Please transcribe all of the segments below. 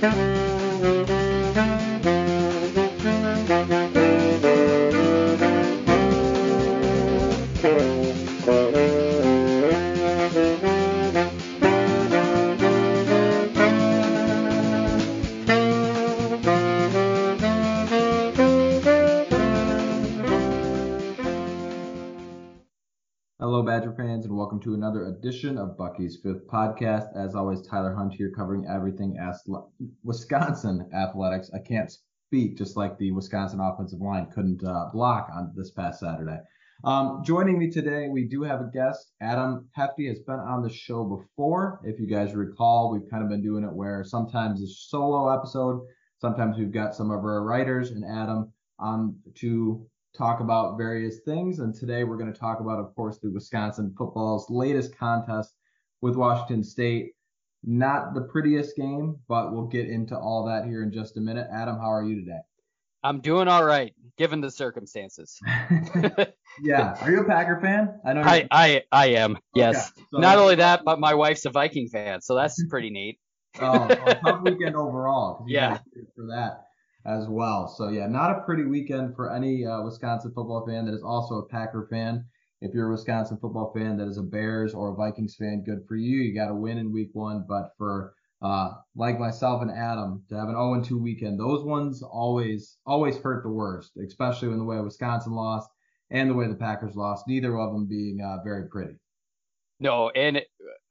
Hello, to another edition of Bucky's Fifth Podcast. As always, Tyler Hunt here covering everything as Wisconsin athletics. I can't speak just like the Wisconsin offensive line couldn't uh, block on this past Saturday. Um, joining me today, we do have a guest. Adam Hefty has been on the show before. If you guys recall, we've kind of been doing it where sometimes it's a solo episode, sometimes we've got some of our writers and Adam on to talk about various things. And today we're going to talk about, of course, the Wisconsin football's latest contest with Washington State. Not the prettiest game, but we'll get into all that here in just a minute. Adam, how are you today? I'm doing all right, given the circumstances. yeah. Are you a Packer fan? I know. I, I I am. Yes. Okay. So Not only that, but my wife's a Viking fan, so that's pretty neat. oh, well, tough weekend overall. Yeah. For that as well. So yeah, not a pretty weekend for any uh, Wisconsin football fan that is also a Packer fan. If you're a Wisconsin football fan that is a Bears or a Vikings fan, good for you. You got to win in week one. But for uh, like myself and Adam to have an 0-2 weekend, those ones always always hurt the worst, especially when the way Wisconsin lost and the way the Packers lost. Neither of them being uh, very pretty. No, and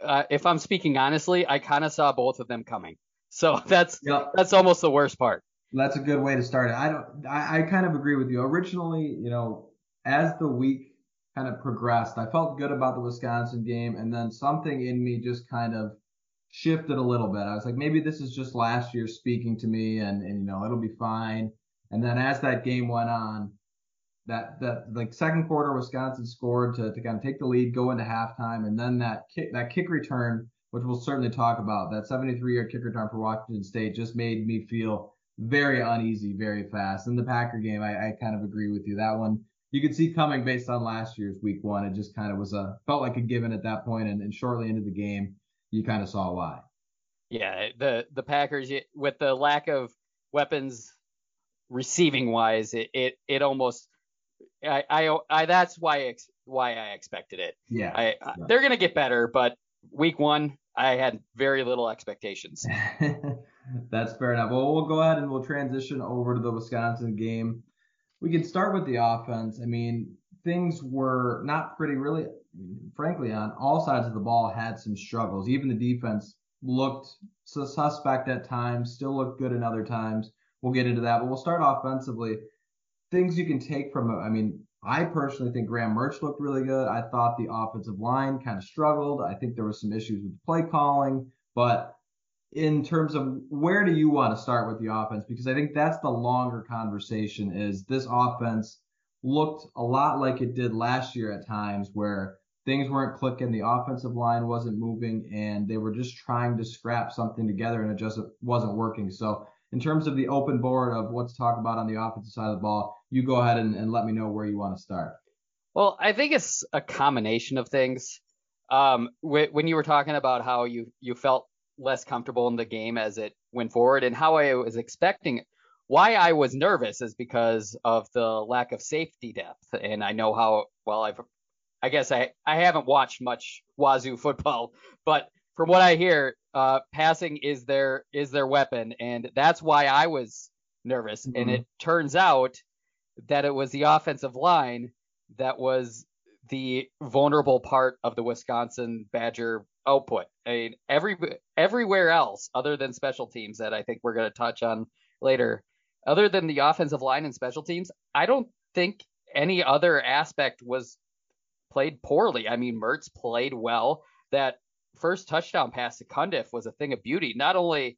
uh, if I'm speaking honestly, I kind of saw both of them coming. So that's yep. that's almost the worst part. That's a good way to start it. I don't. I, I kind of agree with you. Originally, you know, as the week kind of progressed, I felt good about the Wisconsin game, and then something in me just kind of shifted a little bit. I was like, maybe this is just last year speaking to me, and and you know, it'll be fine. And then as that game went on, that that like second quarter, Wisconsin scored to to kind of take the lead, go into halftime, and then that kick that kick return, which we'll certainly talk about, that 73 yard kick return for Washington State, just made me feel very uneasy very fast. In the Packer game, I, I kind of agree with you. That one you could see coming based on last year's week one. It just kind of was a felt like a given at that point, and, and shortly into the game, you kind of saw why. Yeah, the the Packers with the lack of weapons receiving wise, it it, it almost I, I I that's why why I expected it. Yeah, I, yeah. they're gonna get better, but week one I had very little expectations. That's fair enough. Well, we'll go ahead and we'll transition over to the Wisconsin game. We can start with the offense. I mean, things were not pretty, really, frankly, on all sides of the ball had some struggles. Even the defense looked suspect at times, still looked good in other times. We'll get into that, but we'll start offensively. Things you can take from. I mean, I personally think Graham Mertz looked really good. I thought the offensive line kind of struggled. I think there was some issues with play calling, but in terms of where do you want to start with the offense? Because I think that's the longer conversation is this offense looked a lot like it did last year at times where things weren't clicking, the offensive line wasn't moving, and they were just trying to scrap something together and it just wasn't working. So in terms of the open board of what to talk about on the offensive side of the ball, you go ahead and, and let me know where you want to start. Well, I think it's a combination of things. Um, when you were talking about how you you felt less comfortable in the game as it went forward and how I was expecting why I was nervous is because of the lack of safety depth. And I know how well I've I guess I I haven't watched much Wazzu football, but from what I hear, uh, passing is their is their weapon, and that's why I was nervous. Mm-hmm. And it turns out that it was the offensive line that was the vulnerable part of the Wisconsin Badger output. I mean, every everywhere else other than special teams that I think we're going to touch on later, other than the offensive line and special teams, I don't think any other aspect was played poorly. I mean, Mertz played well. That first touchdown pass to Cundiff was a thing of beauty. Not only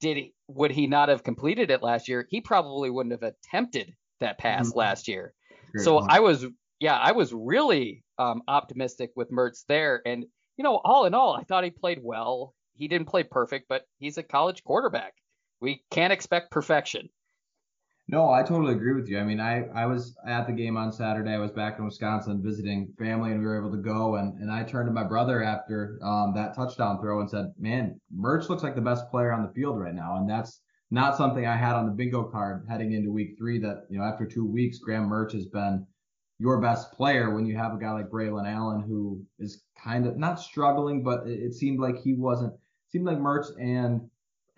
did he, would he not have completed it last year, he probably wouldn't have attempted that pass mm-hmm. last year. Great so point. I was, yeah, I was really um, optimistic with Mertz there. And, you know, all in all, I thought he played well. He didn't play perfect, but he's a college quarterback. We can't expect perfection. No, I totally agree with you. I mean, I, I was at the game on Saturday. I was back in Wisconsin visiting family, and we were able to go. And, and I turned to my brother after um, that touchdown throw and said, "Man, Mertz looks like the best player on the field right now." And that's not something I had on the bingo card heading into Week Three. That you know, after two weeks, Graham Mertz has been your best player when you have a guy like Braylon Allen who is kind of not struggling, but it, it seemed like he wasn't. Seemed like Mertz and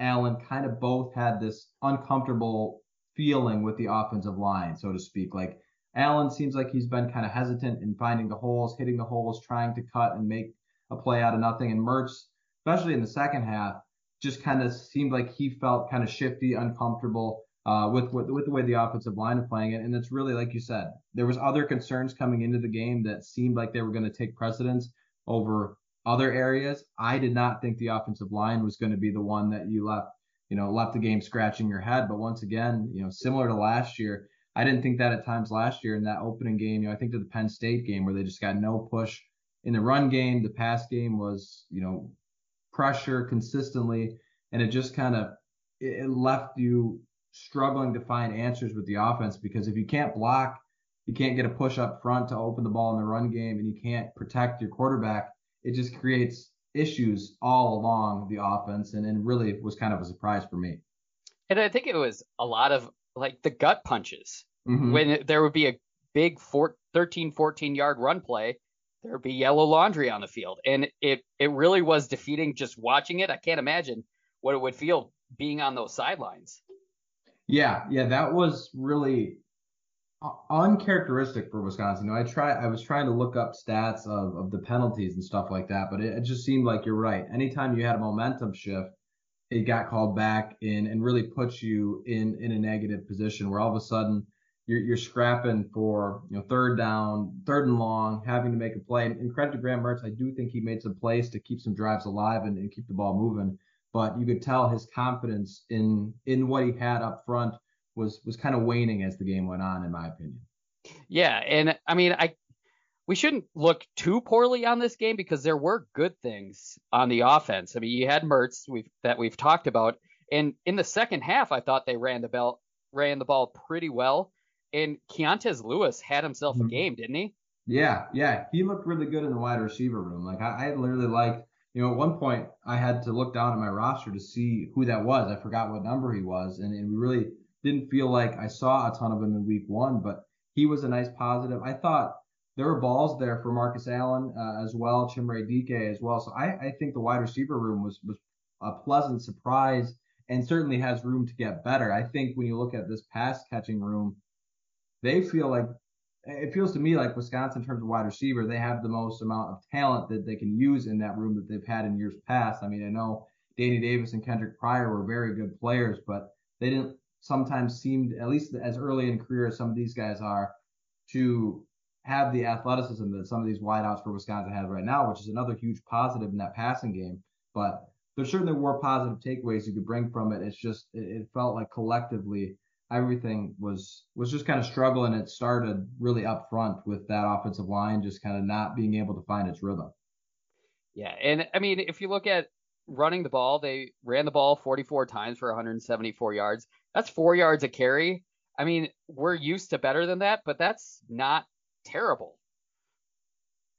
Allen kind of both had this uncomfortable feeling with the offensive line, so to speak. Like Allen seems like he's been kind of hesitant in finding the holes, hitting the holes, trying to cut and make a play out of nothing. And Mertz, especially in the second half, just kind of seemed like he felt kind of shifty, uncomfortable uh, with, with with the way the offensive line is playing it. And it's really like you said, there was other concerns coming into the game that seemed like they were going to take precedence over other areas. I did not think the offensive line was going to be the one that you left you know, left the game scratching your head. But once again, you know, similar to last year, I didn't think that at times last year in that opening game. You know, I think to the Penn State game where they just got no push in the run game. The pass game was, you know, pressure consistently, and it just kind of it left you struggling to find answers with the offense because if you can't block, you can't get a push up front to open the ball in the run game, and you can't protect your quarterback, it just creates issues all along the offense, and, and really was kind of a surprise for me. And I think it was a lot of like the gut punches mm-hmm. when there would be a big four, 13, 14 yard run play. There would be yellow laundry on the field, and it it really was defeating just watching it. I can't imagine what it would feel being on those sidelines. Yeah, yeah, that was really uh, uncharacteristic for Wisconsin. You know, I try I was trying to look up stats of, of the penalties and stuff like that, but it, it just seemed like you're right. Anytime you had a momentum shift, it got called back in and really puts you in in a negative position where all of a sudden you're you're scrapping for you know third down, third and long, having to make a play. And, credit to Graham Mertz, I do think he made some plays to keep some drives alive and, and keep the ball moving. But you could tell his confidence in in what he had up front was was kind of waning as the game went on, in my opinion. Yeah, and I mean, I we shouldn't look too poorly on this game because there were good things on the offense. I mean, you had Mertz we've, that we've talked about, and in the second half, I thought they ran the ball ran the ball pretty well. And Keontez Lewis had himself mm-hmm. a game, didn't he? Yeah, yeah, he looked really good in the wide receiver room. Like I, I literally liked, you know, at one point I had to look down at my roster to see who that was. I forgot what number he was, and, and we really didn't feel like I saw a ton of him in week one, but he was a nice positive. I thought there were balls there for Markus Allen uh, as well, Chimere Dike as well. So I, I think the wide receiver room was was a pleasant surprise and certainly has room to get better. I think when you look at this pass catching room, they feel like it feels to me like Wisconsin in terms of wide receiver, they have the most amount of talent that they can use in that room that they've had in years past. I mean, I know Danny Davis and Kendric Pryor were very good players, but they didn't sometimes seemed, at least as early in career as some of these guys are, to have the athleticism that some of these wideouts for Wisconsin have right now, which is another huge positive in that passing game. But there certainly were positive takeaways you could bring from it. It's just it felt like collectively everything was was just kind of struggling. It started really up front with that offensive line just kind of not being able to find its rhythm. Yeah, and I mean, if you look at running the ball, they ran the ball 44 times for 174 yards. That's four yards a carry. I mean, we're used to better than that, but that's not terrible.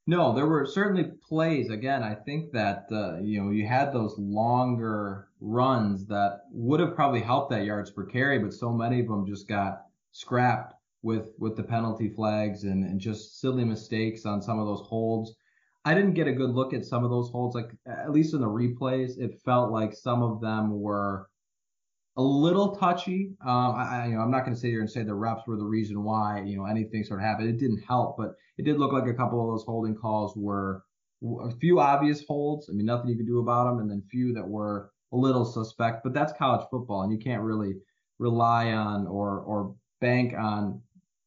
No, there were certainly plays. Again, I think that uh, you know you had those longer runs that would have probably helped that yards per carry, but so many of them just got scrapped with with the penalty flags and, and just silly mistakes on some of those holds. I didn't get a good look at some of those holds. Like at least in the replays, it felt like some of them were a little touchy. Um, I, you know, I'm not going to sit here and say the refs were the reason why you know anything sort of happened. It didn't help, but it did look like a couple of those holding calls were a few obvious holds. I mean, nothing you could do about them, and then few that were a little suspect. But that's college football, and you can't really rely on or or bank on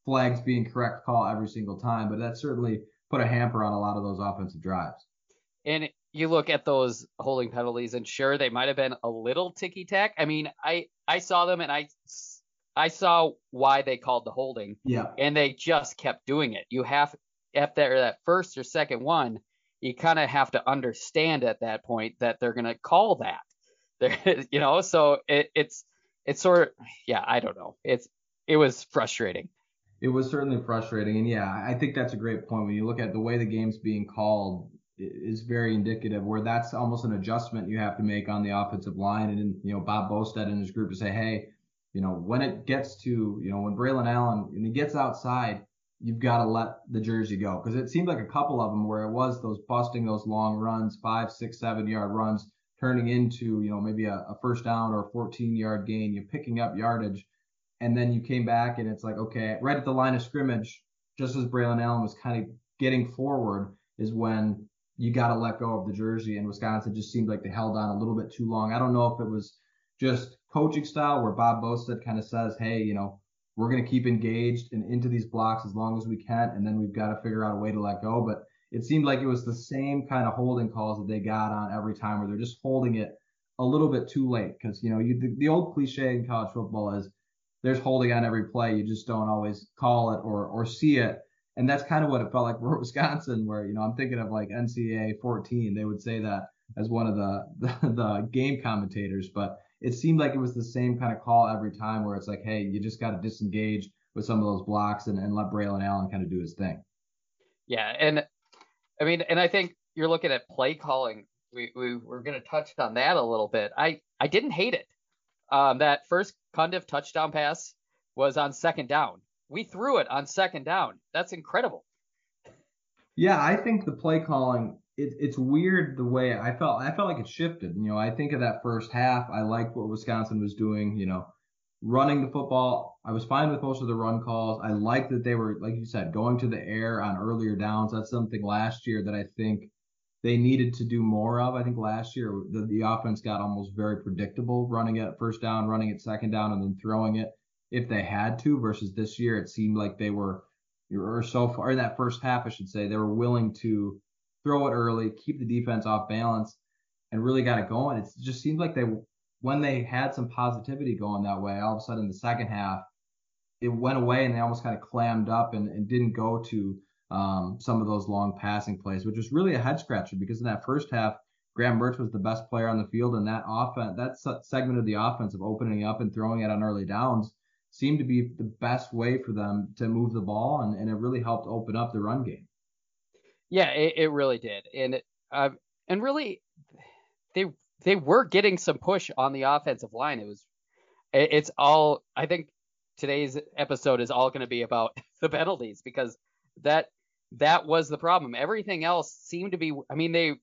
flags being correct call every single time. But that certainly put a hamper on a lot of those offensive drives. And you look at those holding penalties, and sure, they might have been a little ticky tack. I mean, I I saw them, and I I saw why they called the holding. Yeah. And they just kept doing it. You have after that first or second one, you kind of have to understand at that point that they're gonna call that. There, you know, so it, it's it's sort of yeah, I don't know. It's it was frustrating. It was certainly frustrating, and yeah, I think that's a great point. When you look at the way the game's being called, is very indicative. Where that's almost an adjustment you have to make on the offensive line, and you know Bob Bostad and his group to say, hey, you know when it gets to you know when Braylon Allen when he gets outside, you've got to let the jersey go because it seemed like a couple of them where it was those busting those long runs, five, six, seven yard runs, turning into you know maybe a, a first down or a 14 yard gain. You're picking up yardage, and then you came back and it's like okay, right at the line of scrimmage, just as Braylon Allen was kind of getting forward, is when you got to let go of the jersey. And Wisconsin just seemed like they held on a little bit too long. I don't know if it was just coaching style where Bob Bostad kind of says, hey, you know, we're going to keep engaged and into these blocks as long as we can, and then we've got to figure out a way to let go. But it seemed like it was the same kind of holding calls that they got on every time, where they're just holding it a little bit too late. Because you know, you, the, the old cliche in college football is there's holding on every play, you just don't always call it or or see it. And that's kind of what it felt like for Wisconsin, where you know I'm thinking of like NCAA 14. They would say that as one of the, the the game commentators, but it seemed like it was the same kind of call every time where it's like, hey, you just got to disengage with some of those blocks and, and let Braylon Allen kind of do his thing. Yeah, and I mean, and I think you're looking at play calling. We we were going to touch on that a little bit. I I didn't hate it. Um, that first Cundiff touchdown pass was on second down. We threw it on second down. That's incredible. Yeah, I think the play calling it, it's weird the way I felt. I felt like it shifted. You know, I think of that first half. I liked what Wisconsin was doing. You know, running the football. I was fine with most of the run calls. I liked that they were, like you said, going to the air on earlier downs. That's something last year that I think they needed to do more of. I think last year the, the offense got almost very predictable, running it first down, running it second down, and then throwing it if they had to. Versus this year, it seemed like they were, or so far in that first half, I should say, they were willing to throw it early, keep the defense off balance, and really got it going. It just seemed like they, when they had some positivity going that way, all of a sudden the second half, it went away and they almost kind of clammed up and, and didn't go to um, some of those long passing plays, which was really a head scratcher because in that first half, Graham Mertz was the best player on the field, and that offense, that segment of the offense of opening up and throwing it on early downs seemed to be the best way for them to move the ball, and, and it really helped open up the run game. Yeah, it, it really did, and uh, and really, they they were getting some push on the offensive line. It was, it, it's all. I think today's episode is all going to be about the penalties because that that was the problem. Everything else seemed to be. I mean, they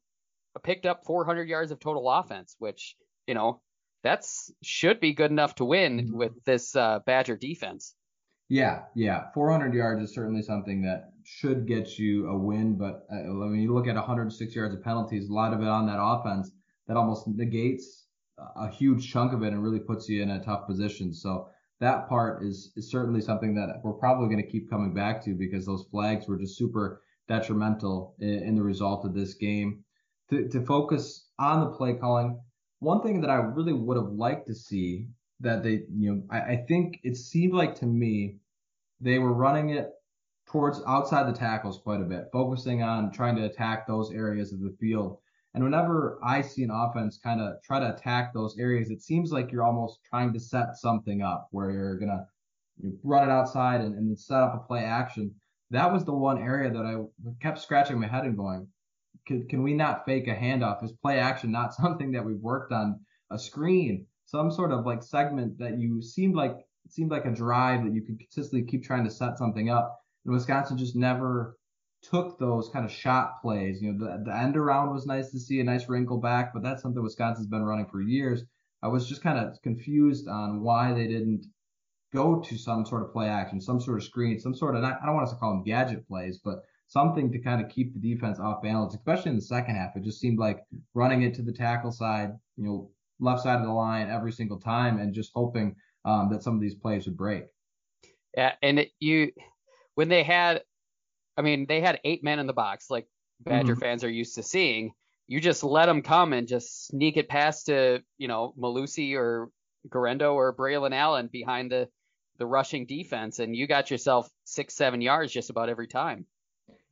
picked up 400 yards of total offense, which you know that's should be good enough to win mm-hmm. with this uh, Badger defense. Yeah, yeah, 400 yards is certainly something that should get you a win. But uh, when you look at 106 yards of penalties, a lot of it on that offense that almost negates a huge chunk of it and really puts you in a tough position. So that part is, is certainly something that we're probably going to keep coming back to because those flags were just super detrimental in, in the result of this game. To, to focus on the play calling, one thing that I really would have liked to see that they, you know, I, I think it seemed like to me they were running it towards outside the tackles quite a bit, focusing on trying to attack those areas of the field. And whenever I see an offense kind of try to attack those areas, it seems like you're almost trying to set something up where you're going to you run it outside and, and set up a play action. That was the one area that I kept scratching my head and going, can, can we not fake a handoff? Is play action not something that we've worked on? A screen, some sort of like segment that you seemed like seemed like a drive that you could consistently keep trying to set something up. And Wisconsin just never took those kind of shot plays. You know, the, the end around was nice to see, a nice wrinkle back, but that's something Wisconsin's been running for years. I was just kind of confused on why they didn't go to some sort of play action, some sort of screen, some sort of, I don't want to call them gadget plays, but something to kind of keep the defense off balance, especially in the second half. It just seemed like running it to the tackle side, you know, left side of the line every single time and just hoping um, that some of these plays would break. Yeah. And it, you, when they had, I mean, they had eight men in the box, like Badger mm-hmm. fans are used to seeing. You just let them come and just sneak it past to, you know, Mellusi or Guerendo or Braylon Allen behind the the rushing defense, and you got yourself six, seven yards just about every time.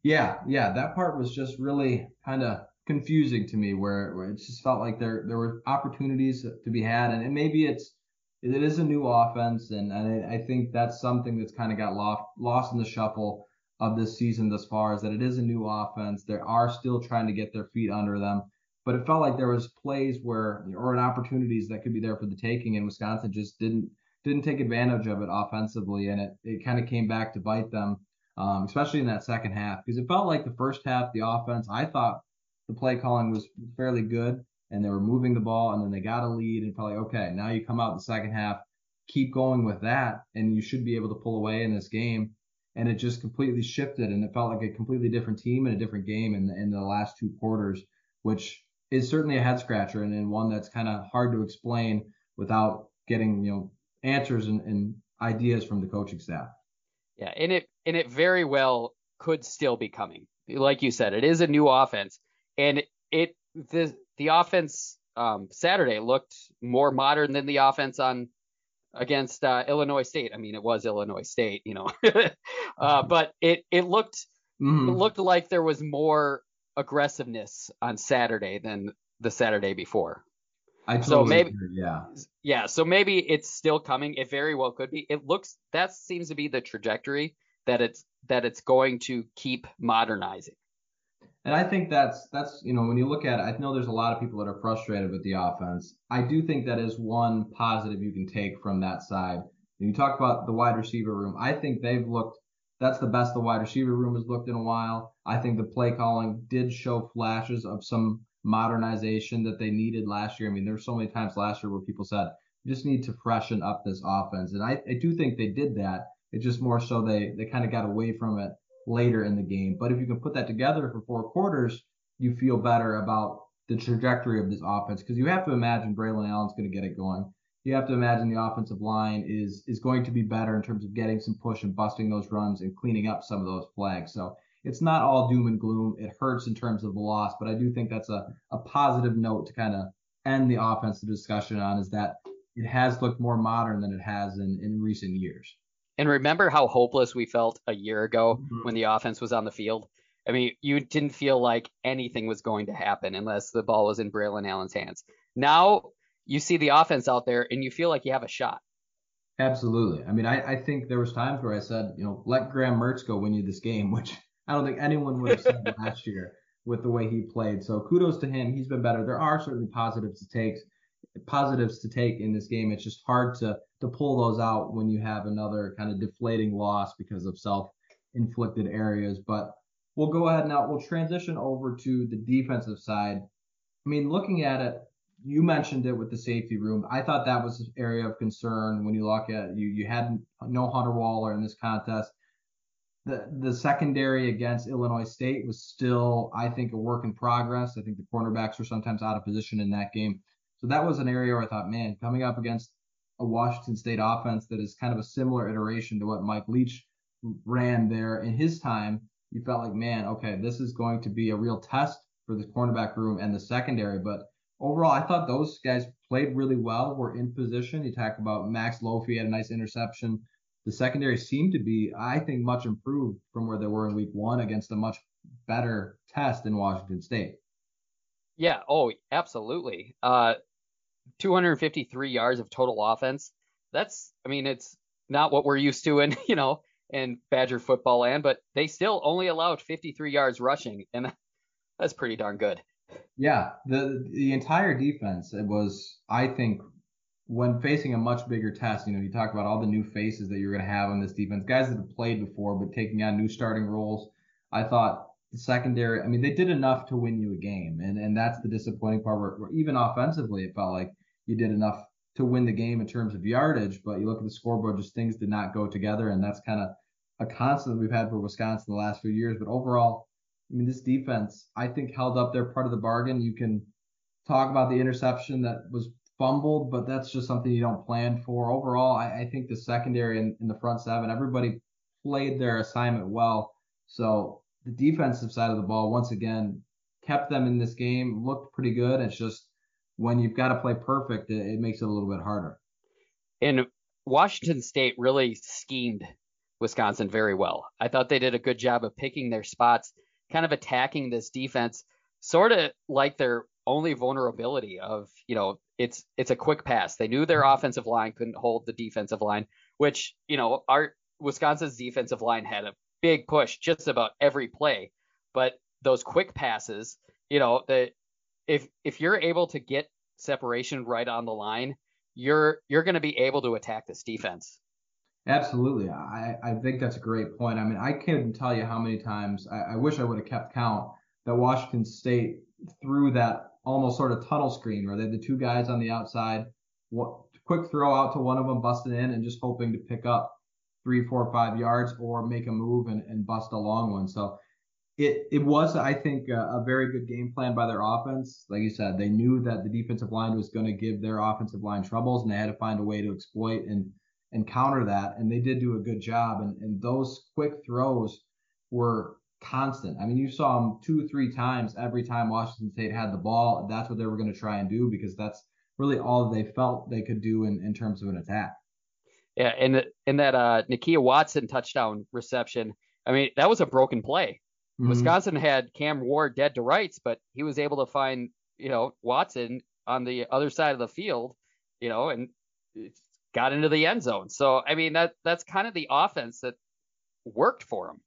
Yeah, yeah, that part was just really kind of confusing to me, where, where, it just felt like there there were opportunities to be had, and, and maybe it's it is a new offense, and, and I, think that's something that's kind of got lost lost in the shuffle of this season thus far is that it is a new offense. They are still trying to get their feet under them, but it felt like there was plays where or opportunities that could be there for the taking, and Wisconsin just didn't didn't take advantage of it offensively, and it, it kind of came back to bite them, um, especially in that second half, because it felt like the first half, the offense, I thought the play calling was fairly good, and they were moving the ball, and then they got a lead, and probably, okay, now you come out in the second half, keep going with that, and you should be able to pull away in this game. And it just completely shifted, and it felt like a completely different team and a different game in the, in the last two quarters, which is certainly a head scratcher and, and one that's kind of hard to explain without getting you know answers and, and ideas from the coaching staff. Yeah, and it and it very well could still be coming. Like you said, it is a new offense, and it the the offense um, Saturday looked more modern than the offense on against uh, Illinois State. I mean, it was Illinois State, you know, uh, but it it looked mm-hmm. it looked like there was more aggressiveness on Saturday than the Saturday before. I totally so maybe agree, yeah. Yeah, so maybe it's still coming. It very well could be. It looks that seems to be the trajectory that it's that it's going to keep modernizing. And I think that's that's you know when you look at it, I know there's a lot of people that are frustrated with the offense. I do think that is one positive you can take from that side. When you talk about the wide receiver room, I think they've looked that's the best the wide receiver room has looked in a while. I think the play calling did show flashes of some modernization that they needed last year. I mean, there were so many times last year where people said, you just need to freshen up this offense. And I, I do think they did that. It's just more so they, they kind of got away from it later in the game. But if you can put that together for four quarters, you feel better about the trajectory of this offense because you have to imagine Braylon Allen's going to get it going. You have to imagine the offensive line is is going to be better in terms of getting some push and busting those runs and cleaning up some of those flags. So it's not all doom and gloom. It hurts in terms of the loss, but I do think that's a, a positive note to kind of end the offensive discussion on is that it has looked more modern than it has in, in recent years. And remember how hopeless we felt a year ago mm-hmm. when the offense was on the field? I mean, you didn't feel like anything was going to happen unless the ball was in Braylon Allen's hands. Now you see the offense out there and you feel like you have a shot. Absolutely. I mean, I, I think there was times where I said, you know, let Graham Mertz go win you this game, which I don't think anyone would have said last year with the way he played. So kudos to him. He's been better. There are certainly positives to take positives to take in this game. It's just hard to to pull those out when you have another kind of deflating loss because of self-inflicted areas. But we'll go ahead now. We'll transition over to the defensive side. I mean, looking at it, you mentioned it with the safety room. I thought that was an area of concern when you look at you. You had no Hunter Wohler in this contest the the secondary against Illinois State was still, I think, a work in progress. I think the cornerbacks were sometimes out of position in that game. So that was an area where I thought, man, coming up against a Washington State offense that is kind of a similar iteration to what Mike Leach ran there in his time, you felt like, man, okay, this is going to be a real test for the cornerback room and the secondary. But overall, I thought those guys played really well, were in position. You talk about Max Lofy had a nice interception the secondary seemed to be, I think, much improved from where they were in week one against a much better test in Washington State. Yeah. Oh, absolutely. Uh, 253 yards of total offense. That's, I mean, it's not what we're used to in, you know, in Badger football land, but they still only allowed 53 yards rushing, and that's pretty darn good. Yeah, the the entire defense it was, I think, when facing a much bigger test, you know, you talk about all the new faces that you're going to have on this defense, guys that have played before but taking on new starting roles. I thought secondary, I mean, they did enough to win you a game, and and that's the disappointing part. Where, where even offensively, it felt like you did enough to win the game in terms of yardage, but you look at the scoreboard, just things did not go together, and that's kind of a constant we've had for Wisconsin the last few years. But overall, I mean, this defense, I think, held up their part of the bargain. You can talk about the interception that was fumbled, but that's just something you don't plan for. Overall, I, I think the secondary and, in the front seven, everybody played their assignment well. So the defensive side of the ball, once again, kept them in this game, looked pretty good. It's just when you've got to play perfect, it, it makes it a little bit harder. And Washington State really schemed Wisconsin very well. I thought they did a good job of picking their spots, kind of attacking this defense, sort of like their only vulnerability of, you know, it's it's a quick pass. They knew their offensive line couldn't hold the defensive line, which, you know, our Wisconsin's defensive line had a big push just about every play. But those quick passes, you know, the if if you're able to get separation right on the line, you're you're going to be able to attack this defense. Absolutely. I, I think that's a great point. I mean, I can't tell you how many times I, I wish I would have kept count that Washington State threw that almost sort of tunnel screen where they had the two guys on the outside, what, quick throw out to one of them, busting in, and just hoping to pick up three, four, five yards or make a move and, and bust a long one. So it it was, I think, a, a, very good game plan by their offense. Like you said, they knew that the defensive line was going to give their offensive line troubles, and they had to find a way to exploit and and counter that. And they did do a good job. And and those quick throws were constant. I mean, you saw them two, three times every time Washington State had the ball. That's what they were going to try and do because that's really all they felt they could do in, in terms of an attack. Yeah, and in that uh, Nakia Watson touchdown reception, I mean, that was a broken play. Mm-hmm. Wisconsin had Cam Ward dead to rights, but he was able to find, you know, Watson on the other side of the field, you know, and got into the end zone. So, I mean, that that's kind of the offense that worked for him.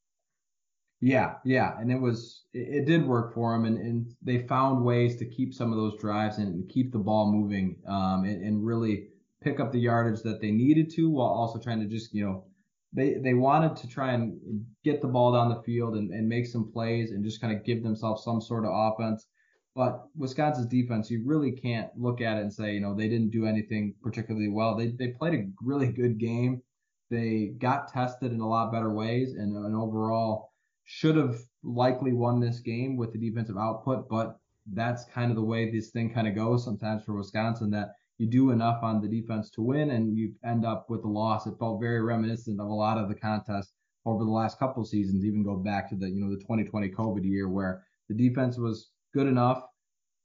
Yeah, yeah, and it was it, it did work for them, and, and they found ways to keep some of those drives and keep the ball moving, um, and, and really pick up the yardage that they needed to, while also trying to just you know they they wanted to try and get the ball down the field and, and make some plays and just kind of give themselves some sort of offense. But Wisconsin's defense, you really can't look at it and say, you know, they didn't do anything particularly well. They they played a really good game. They got tested in a lot better ways, and, and overall should have likely won this game with the defensive output, but that's kind of the way this thing kind of goes sometimes for Wisconsin that you do enough on the defense to win and you end up with a loss. It felt very reminiscent of a lot of the contests over the last couple of seasons, even go back to the, you know, the 2020 COVID year where the defense was good enough.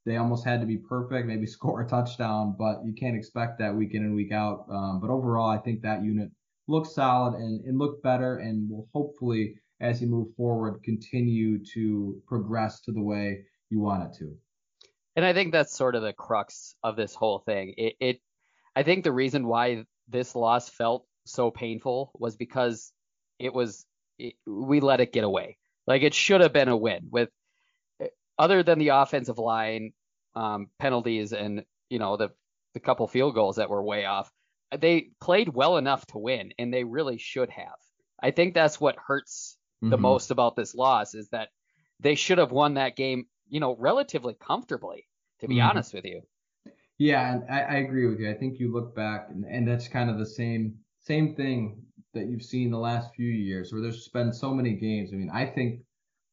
They almost had to be perfect, maybe score a touchdown, but you can't expect that week in and week out. Um, but overall, I think that unit looks solid and, and looked better and will hopefully as you move forward continue to progress to the way you want it to. And I think that's sort of the crux of this whole thing. It, it I think the reason why this loss felt so painful was because it was it, we let it get away. Like it should have been a win with other than the offensive line um, penalties and you know the the couple field goals that were way off. They played well enough to win, and they really should have. I think that's what hurts the mm-hmm. most about this loss is that they should have won that game, you know, relatively comfortably, to be mm-hmm. honest with you. Yeah, and I, I, agree with you. I think you look back and, and that's kind of the same same thing that you've seen the last few years where there's been so many games. I mean, I think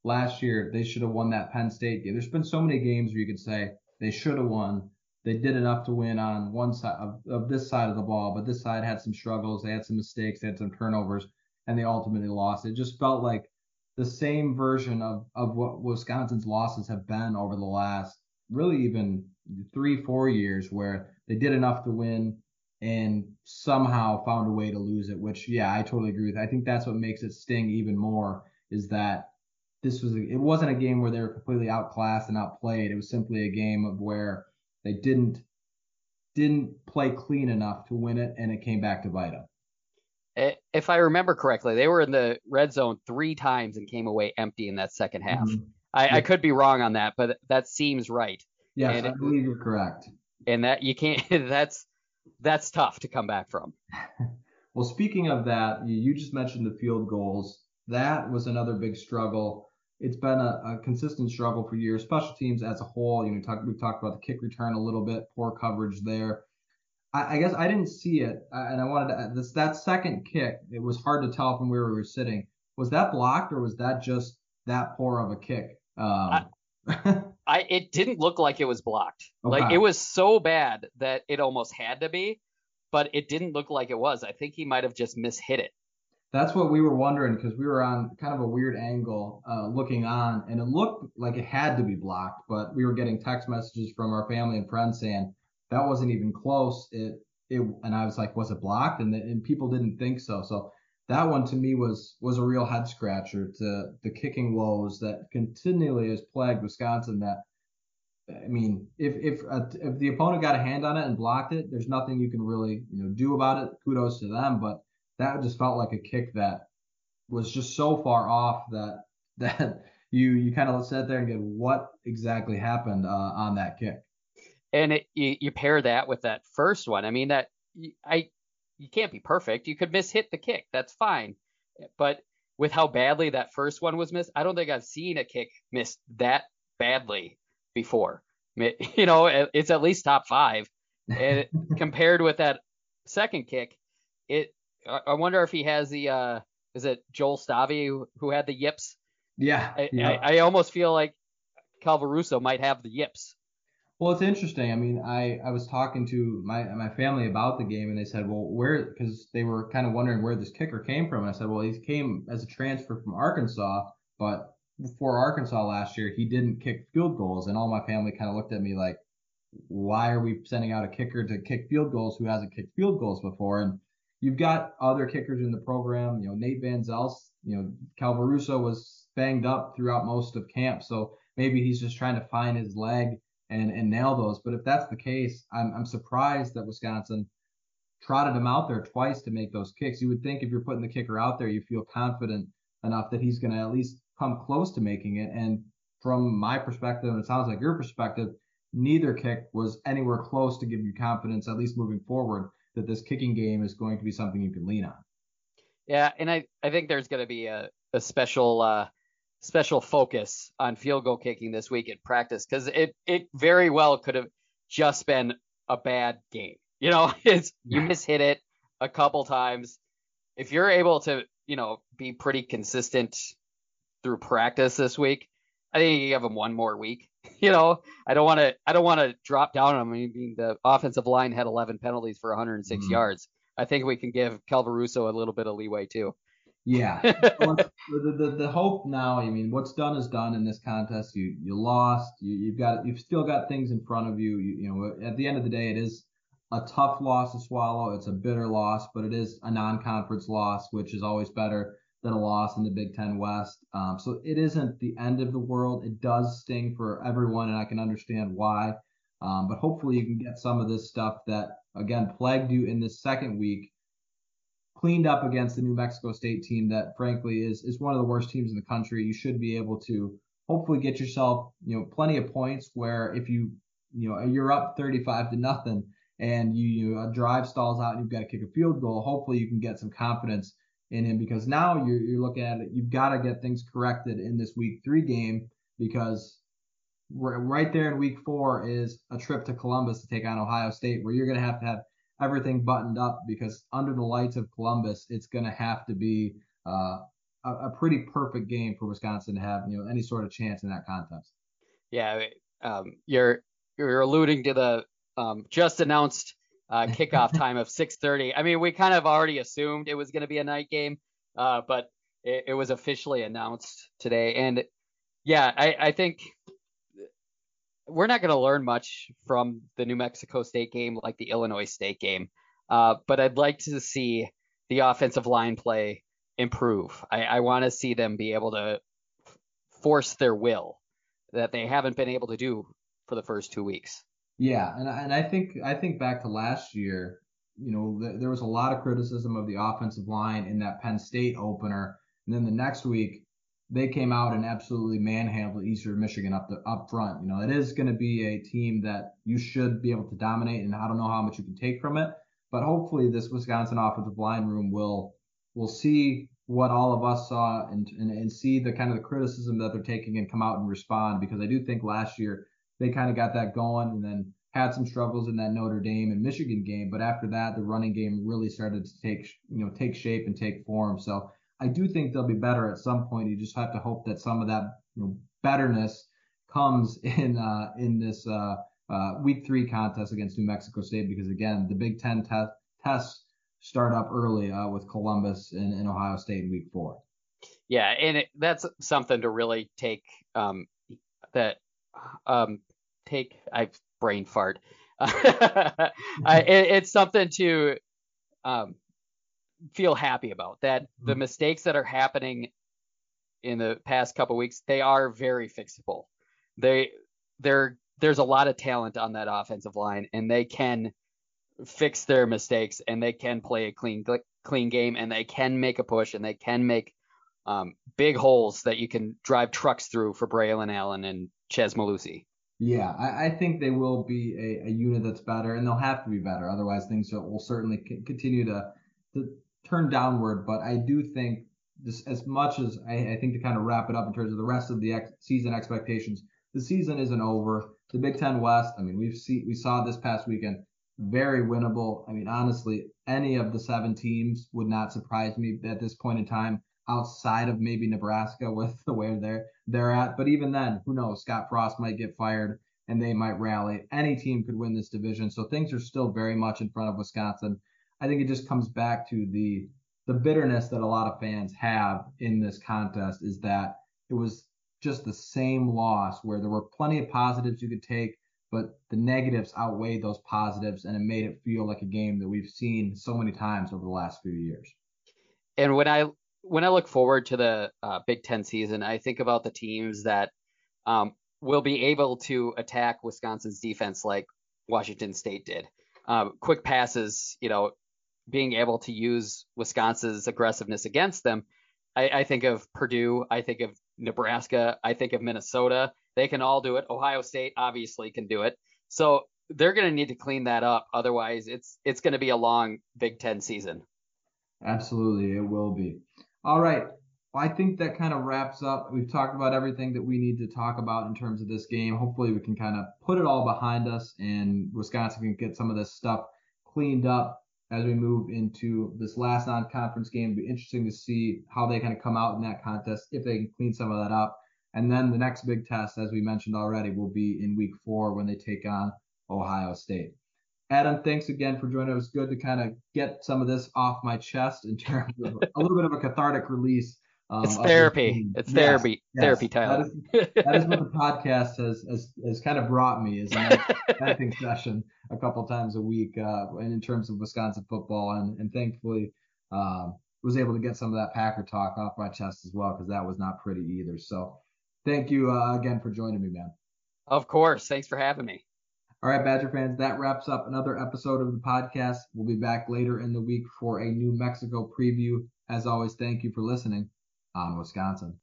last year they should have won that Penn State game. There's been so many games where you could say they should have won. They did enough to win on one side of, of this side of the ball, but this side had some struggles. They had some mistakes. They had some turnovers and they ultimately lost. It just felt like the same version of, of what Wisconsin's losses have been over the last really even three, four years where they did enough to win and somehow found a way to lose it, which yeah, I totally agree with. I think that's what makes it sting even more is that this was it wasn't a game where they were completely outclassed and outplayed. It was simply a game of where they didn't didn't play clean enough to win it and it came back to bite them if I remember correctly, they were in the red zone three times and came away empty in that second half. Mm-hmm. I, yeah. I, could be wrong on that, but that seems right. Yes, and I believe you're correct. And that you can't. That's that's tough to come back from. well, speaking of that, you just mentioned the field goals. That was another big struggle. It's been a, a consistent struggle for years. Special teams as a whole, you know, talk, we've talked about the kick return a little bit, poor coverage there. I, I guess I didn't see it, and I wanted to this that second kick. It was hard to tell from where we were sitting. Was that blocked or was that just that poor of a kick? Um, I, I, it didn't look like it was blocked. Okay. Like it was so bad that it almost had to be, but it didn't look like it was. I think he might have just mishit it. That's what we were wondering because we were on kind of a weird angle uh, looking on, and it looked like it had to be blocked. But we were getting text messages from our family and friends saying that wasn't even close. It it, and I was like, was it blocked? And the, and people didn't think so. So that one to me was was a real head scratcher to the kicking woes that continually has plagued Wisconsin. That I mean, if if uh, if the opponent got a hand on it and blocked it, there's nothing you can really you know do about it. Kudos to them, but that just felt like a kick that was just so far off that that you you kind of sit there and get what exactly happened uh, on that kick. And it, you, you pair that with that first one. I mean that I you can't be perfect. You could miss hit the kick. That's fine. But with how badly that first one was missed, I don't think I've seen a kick missed that badly before. You know, it's at least top five. And compared with that second kick, it. I wonder if he has the. uh Is it Joel Stave who, who had the yips? Yeah. I, yeah. I, I almost feel like Calvaruso might have the yips. Well, it's interesting. I mean, I, I was talking to my my family about the game, and they said, well, where? Because they were kind of wondering where this kicker came from. And I said, well, he came as a transfer from Arkansas, but for Arkansas last year, he didn't kick field goals, and all my family kind of looked at me like, why are we sending out a kicker to kick field goals who hasn't kicked field goals before? And you've got other kickers in the program. You know, Nate Van Zelst, you know, Calvaruso was banged up throughout most of camp, so maybe he's just trying to find his leg and and nail those. But if that's the case, I'm I'm surprised that Wisconsin trotted him out there twice to make those kicks. You would think if you're putting the kicker out there, you feel confident enough that he's going to at least come close to making it. And from my perspective, and it sounds like your perspective, neither kick was anywhere close to give you confidence, at least moving forward, that this kicking game is going to be something you can lean on. Yeah, and I, I think there's going to be a, a special uh, special focus on field goal kicking this week in practice because it it very well could have just been a bad game. You know, it's you mishit it a couple times. If you're able to, you know, be pretty consistent through practice this week, I think you give them one more week. You know, I don't want to I don't want to drop down on them. I mean, the offensive line had 11 penalties for 106 mm-hmm. yards. I think we can give Calvaruso a little bit of leeway too. Yeah. the, the, the hope now, I mean, what's done is done in this contest. You you lost. You, you've got you've still got things in front of you. you. You know, at the end of the day, it is a tough loss to swallow. It's a bitter loss, but it is a non-conference loss, which is always better than a loss in the Big Ten West. Um, so it isn't the end of the world. It does sting for everyone, and I can understand why. Um, but hopefully, you can get some of this stuff that again plagued you in this second week cleaned up against the New Mexico State team that frankly is is one of the worst teams in the country. You should be able to hopefully get yourself, you know, plenty of points where if you, you know, you're up 35 to nothing and you, you a drive stalls out and you've got to kick a field goal, hopefully you can get some confidence in him because now you're, you're looking at it, you've got to get things corrected in this week three game because right there in week four is a trip to Columbus to take on Ohio State where you're going to have to have everything buttoned up because under the lights of Columbus, it's going to have to be uh, a, a, pretty perfect game for Wisconsin to have you know any sort of chance in that contest. Yeah, um, you're you're alluding to the um, just announced uh, kickoff time of 6:30. I mean, we kind of already assumed it was going to be a night game, uh, but it, it, was officially announced today. And yeah, I, I think we're not going to learn much from the New Mexico State game like the Illinois State game, uh, but I'd like to see the offensive line play improve. I, I want to see them be able to force their will that they haven't been able to do for the first two weeks. Yeah, and and I think I think back to last year, you know, th- there was a lot of criticism of the offensive line in that Penn State opener, and then the next week they came out and absolutely manhandled Eastern Michigan up the up front. You know, it is going to be a team that you should be able to dominate, and I don't know how much you can take from it, but hopefully this Wisconsin offensive line room will will see what all of us saw and, and and see the kind of the criticism that they're taking and come out and respond because I do think last year they kind of got that going and then had some struggles in that Notre Dame and Michigan game, but after that the running game really started to take you know take shape and take form. So I do think they'll be better at some point. You just have to hope that some of that you know, betterness comes in uh, in this uh, uh, week three contest against New Mexico State because again the Big Ten test tests start up early uh, with Columbus and, and, Ohio State in week four. Yeah, and it, that's something to really take um, that um, take I brain fart. I, it, it's something to um, feel happy about that the mm-hmm. mistakes that are happening in the past couple weeks they are very fixable they they're there's a lot of talent on that offensive line and they can fix their mistakes and they can play a clean clean game and they can make a push and they can make um, big holes that you can drive trucks through for Braylon Allen and Chez Mellusi. Yeah, I, I, think they will be a, a, unit that's better, and they'll have to be better. Otherwise, things will certainly c- continue to, to turn downward. But I do think this, as much as I, I think to kind of wrap it up in terms of the rest of the ex- season expectations, the season isn't over. The Big Ten West, I mean, we've seen we saw this past weekend, very winnable. I mean, honestly, any of the seven teams would not surprise me at this point in time, outside of maybe Nebraska with the way they're they're at. But even then, who knows? Scott Frost might get fired and they might rally. Any team could win this division, so things are still very much in front of Wisconsin. I think it just comes back to the the bitterness that a lot of fans have in this contest is that it was just the same loss where there were plenty of positives you could take, but the negatives outweighed those positives and it made it feel like a game that we've seen so many times over the last few years. And when I when I look forward to the uh, Big Ten season, I think about the teams that um, will be able to attack Wisconsin's defense like Washington State did. Um, quick passes, you know, being able to use Wisconsin's aggressiveness against them. I, I think of Purdue, I think of Nebraska, I think of Minnesota. They can all do it. Ohio State obviously can do it. So they're going to need to clean that up. Otherwise, it's it's going to be a long Big Ten season. Absolutely, it will be. All right. Well, I think that kind of wraps up. We've talked about everything that we need to talk about in terms of this game. Hopefully, we can kind of put it all behind us and Wisconsin can get some of this stuff cleaned up as we move into this last non-conference game. It'll be interesting to see how they kind of come out in that contest if they can clean some of that up. And then the next big test, as we mentioned already, will be in week four when they take on Ohio State. Adam, thanks again for joining. It was good to kind of get some of this off my chest in terms of a little bit of a cathartic release. Um, it's therapy. It's yes, therapy. Yes. Therapy, Tyler. That is, that is what the podcast has, has has kind of brought me is a session a couple times a week, uh, and in terms of Wisconsin football, and and thankfully um, was able to get some of that Packer talk off my chest as well because that was not pretty either. So thank you uh, again for joining me, man. Of course. Thanks for having me. All right, Badger fans, that wraps up another episode of the podcast. We'll be back later in the week for a New Mexico preview. As always, thank you for listening on Wisconsin.